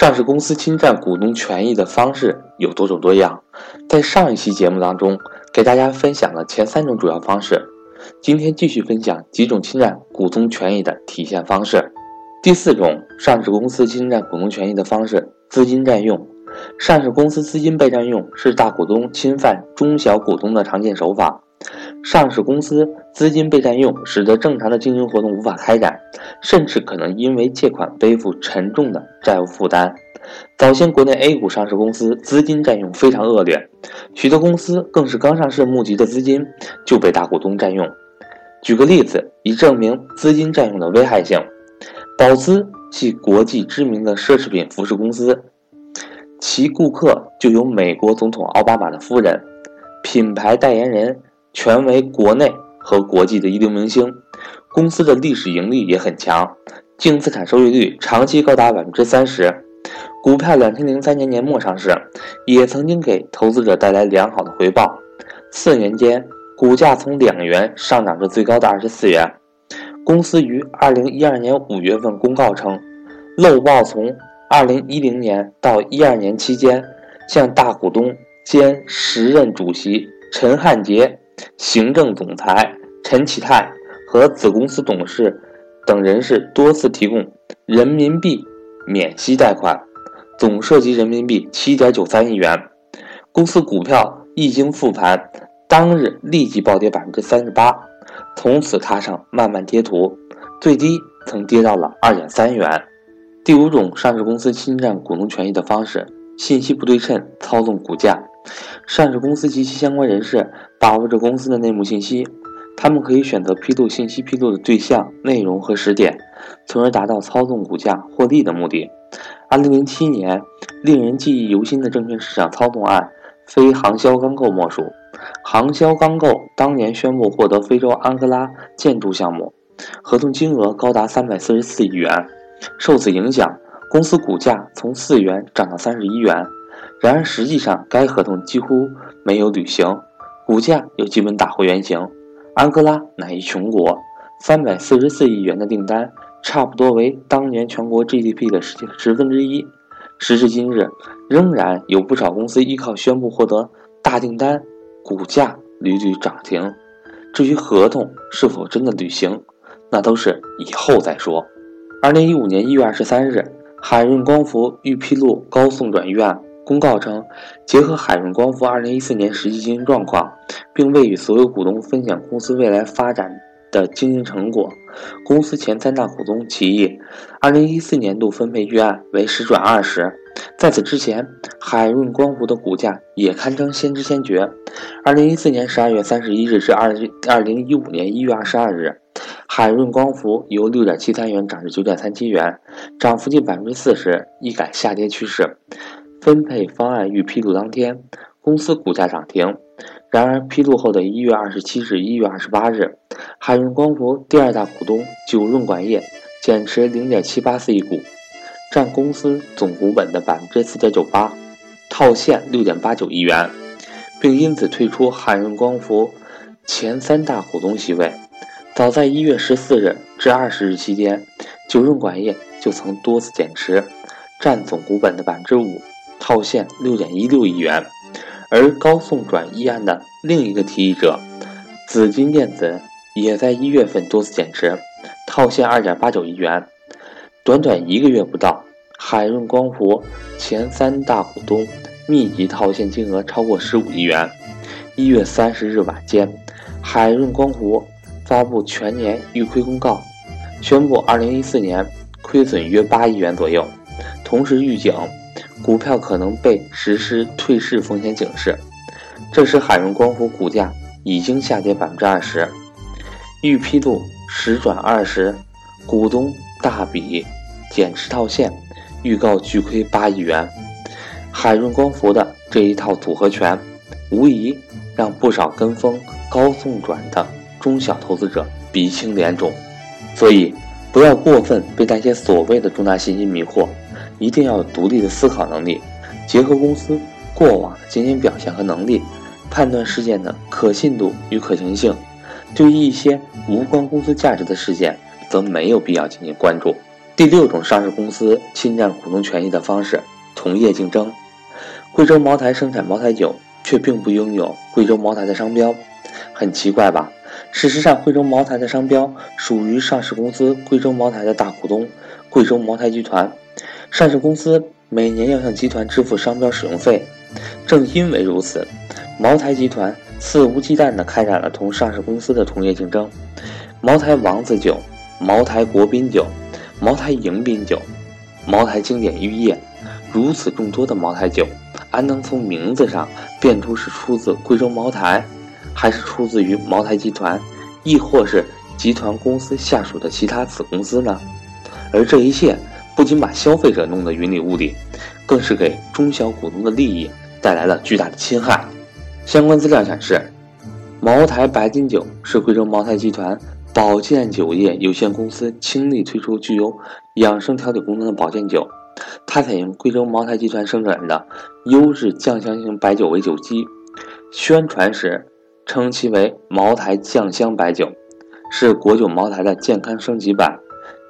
上市公司侵占股东权益的方式有多种多样，在上一期节目当中，给大家分享了前三种主要方式。今天继续分享几种侵占股东权益的体现方式。第四种，上市公司侵占股东权益的方式——资金占用。上市公司资金被占用是大股东侵犯中小股东的常见手法。上市公司资金被占用，使得正常的经营活动无法开展，甚至可能因为借款背负沉重的债务负担。早先国内 A 股上市公司资金占用非常恶劣，许多公司更是刚上市募集的资金就被大股东占用。举个例子，以证明资金占用的危害性。宝姿系国际知名的奢侈品服饰公司，其顾客就有美国总统奥巴马的夫人，品牌代言人。全为国内和国际的一流明星，公司的历史盈利也很强，净资产收益率长期高达百分之三十。股票两千零三年年末上市，也曾经给投资者带来良好的回报。四年间，股价从两元上涨至最高的二十四元。公司于二零一二年五月份公告称，漏报从二零一零年到一二年期间，向大股东兼时任主席陈汉杰。行政总裁陈启泰和子公司董事等人士多次提供人民币免息贷款，总涉及人民币七点九三亿元。公司股票一经复盘，当日立即暴跌百分之三十八，从此踏上漫漫跌途，最低曾跌到了二点三元。第五种上市公司侵占股东权益的方式：信息不对称，操纵股价。上市公司及其相关人士把握着公司的内幕信息，他们可以选择披露信息披露的对象、内容和时点，从而达到操纵股价获利的目的。2007年，令人记忆犹新的证券市场操纵案，非航销钢构莫属。航销钢构当年宣布获得非洲安哥拉建筑项目，合同金额高达344亿元，受此影响，公司股价从四元涨到三十一元。然而，实际上该合同几乎没有履行，股价又基本打回原形。安哥拉乃一穷国，三百四十四亿元的订单差不多为当年全国 GDP 的十十分之一。时至今日，仍然有不少公司依靠宣布获得大订单，股价屡屡涨停。至于合同是否真的履行，那都是以后再说。二零一五年一月二十三日，海润光伏预披露高送转预案。公告称，结合海润光伏2014年实际经营状况，并未与所有股东分享公司未来发展的经营成果，公司前三大股东提议2014年度分配预案为十转二十。在此之前，海润光伏的股价也堪称先知先觉。2014年12月31日至2 2015年1月22日，海润光伏由6.73元涨至9.37元，涨幅近百分之四十，一改下跌趋势。分配方案预披露当天，公司股价涨停。然而，披露后的一月二十七日、一月二十八日，海润光伏第二大股东九润管业减持零点七八四亿股，占公司总股本的百分之四点九八，套现六点八九亿元，并因此退出海润光伏前三大股东席位。早在一月十四日至二十日期间，九润管业就曾多次减持，占总股本的百分之五。套现六点一六亿元，而高送转议案的另一个提议者紫金电子也在一月份多次减持，套现二点八九亿元。短短一个月不到，海润光伏前三大股东密集套现金额超过十五亿元。一月三十日晚间，海润光伏发布全年预亏公告，宣布二零一四年亏损约八亿元左右，同时预警。股票可能被实施退市风险警示，这时海润光伏股价已经下跌百分之二十。预披露十转二十，股东大笔减持套现，预告巨亏八亿元。海润光伏的这一套组合拳，无疑让不少跟风高送转的中小投资者鼻青脸肿。所以，不要过分被那些所谓的重大信息迷惑。一定要有独立的思考能力，结合公司过往的经营表现和能力，判断事件的可信度与可行性。对于一些无关公司价值的事件，则没有必要进行关注。第六种上市公司侵占股东权益的方式，同业竞争。贵州茅台生产茅台酒，却并不拥有贵州茅台的商标，很奇怪吧？事实上，贵州茅台的商标属于上市公司贵州茅台的大股东贵州茅台集团。上市公司每年要向集团支付商标使用费。正因为如此，茅台集团肆无忌惮地开展了同上市公司的同业竞争。茅台王子酒、茅台国宾酒、茅台迎宾酒、茅台经典玉液，如此众多的茅台酒，安能从名字上辨出是出自贵州茅台？还是出自于茅台集团，亦或是集团公司下属的其他子公司呢？而这一切不仅把消费者弄得云里雾里，更是给中小股东的利益带来了巨大的侵害。相关资料显示，茅台白金酒是贵州茅台集团保健酒业有限公司倾力推出具有养生调理功能的保健酒，它采用贵州茅台集团生产的优质酱香型白酒为酒基，宣传时。称其为茅台酱香白酒，是国酒茅台的健康升级版，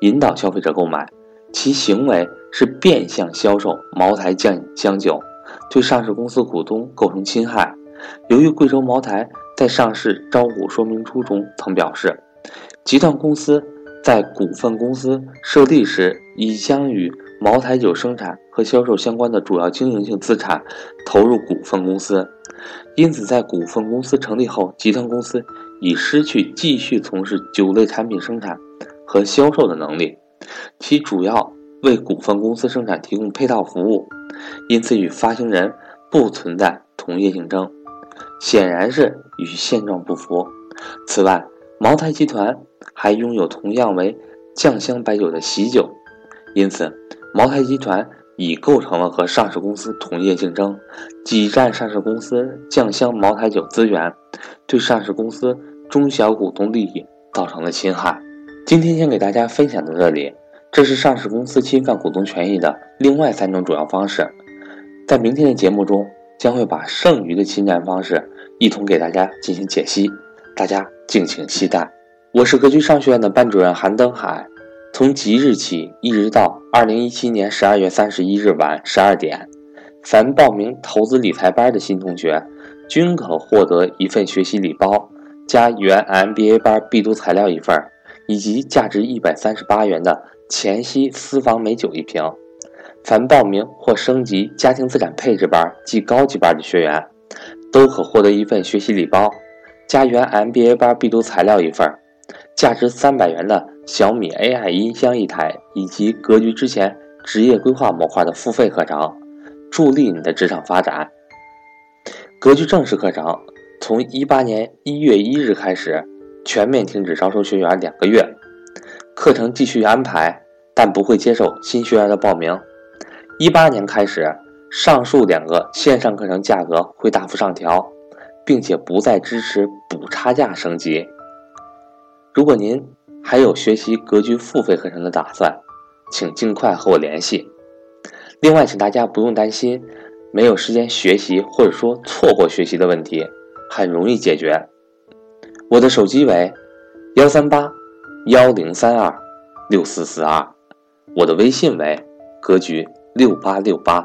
引导消费者购买。其行为是变相销售茅台酱香酒，对上市公司股东构成侵害。由于贵州茅台在上市招股说明书中曾表示，集团公司在股份公司设立时已将与茅台酒生产和销售相关的主要经营性资产投入股份公司。因此，在股份公司成立后，集团公司已失去继续从事酒类产品生产和销售的能力，其主要为股份公司生产提供配套服务，因此与发行人不存在同业竞争，显然是与现状不符。此外，茅台集团还拥有同样为酱香白酒的喜酒，因此，茅台集团。已构成了和上市公司同业竞争，挤占上市公司酱香茅台酒资源，对上市公司中小股东利益造成了侵害。今天先给大家分享到这里，这是上市公司侵犯股东权益的另外三种主要方式。在明天的节目中，将会把剩余的侵占方式一同给大家进行解析，大家敬请期待。我是格局商学院的班主任韩登海。从即日起一直到二零一七年十二月三十一日晚十二点，凡报名投资理财班的新同学，均可获得一份学习礼包，加原 MBA 班必读材料一份，以及价值一百三十八元的黔西私房美酒一瓶。凡报名或升级家庭资产配置班及高级班的学员，都可获得一份学习礼包，加原 MBA 班必读材料一份。价值三百元的小米 AI 音箱一台，以及格局之前职业规划模块的付费课程，助力你的职场发展。格局正式课程从一八年一月一日开始全面停止招收学员两个月，课程继续安排，但不会接受新学员的报名。一八年开始，上述两个线上课程价格会大幅上调，并且不再支持补差价升级。如果您还有学习格局付费课程的打算，请尽快和我联系。另外，请大家不用担心没有时间学习或者说错过学习的问题，很容易解决。我的手机为幺三八幺零三二六四四二，我的微信为格局六八六八。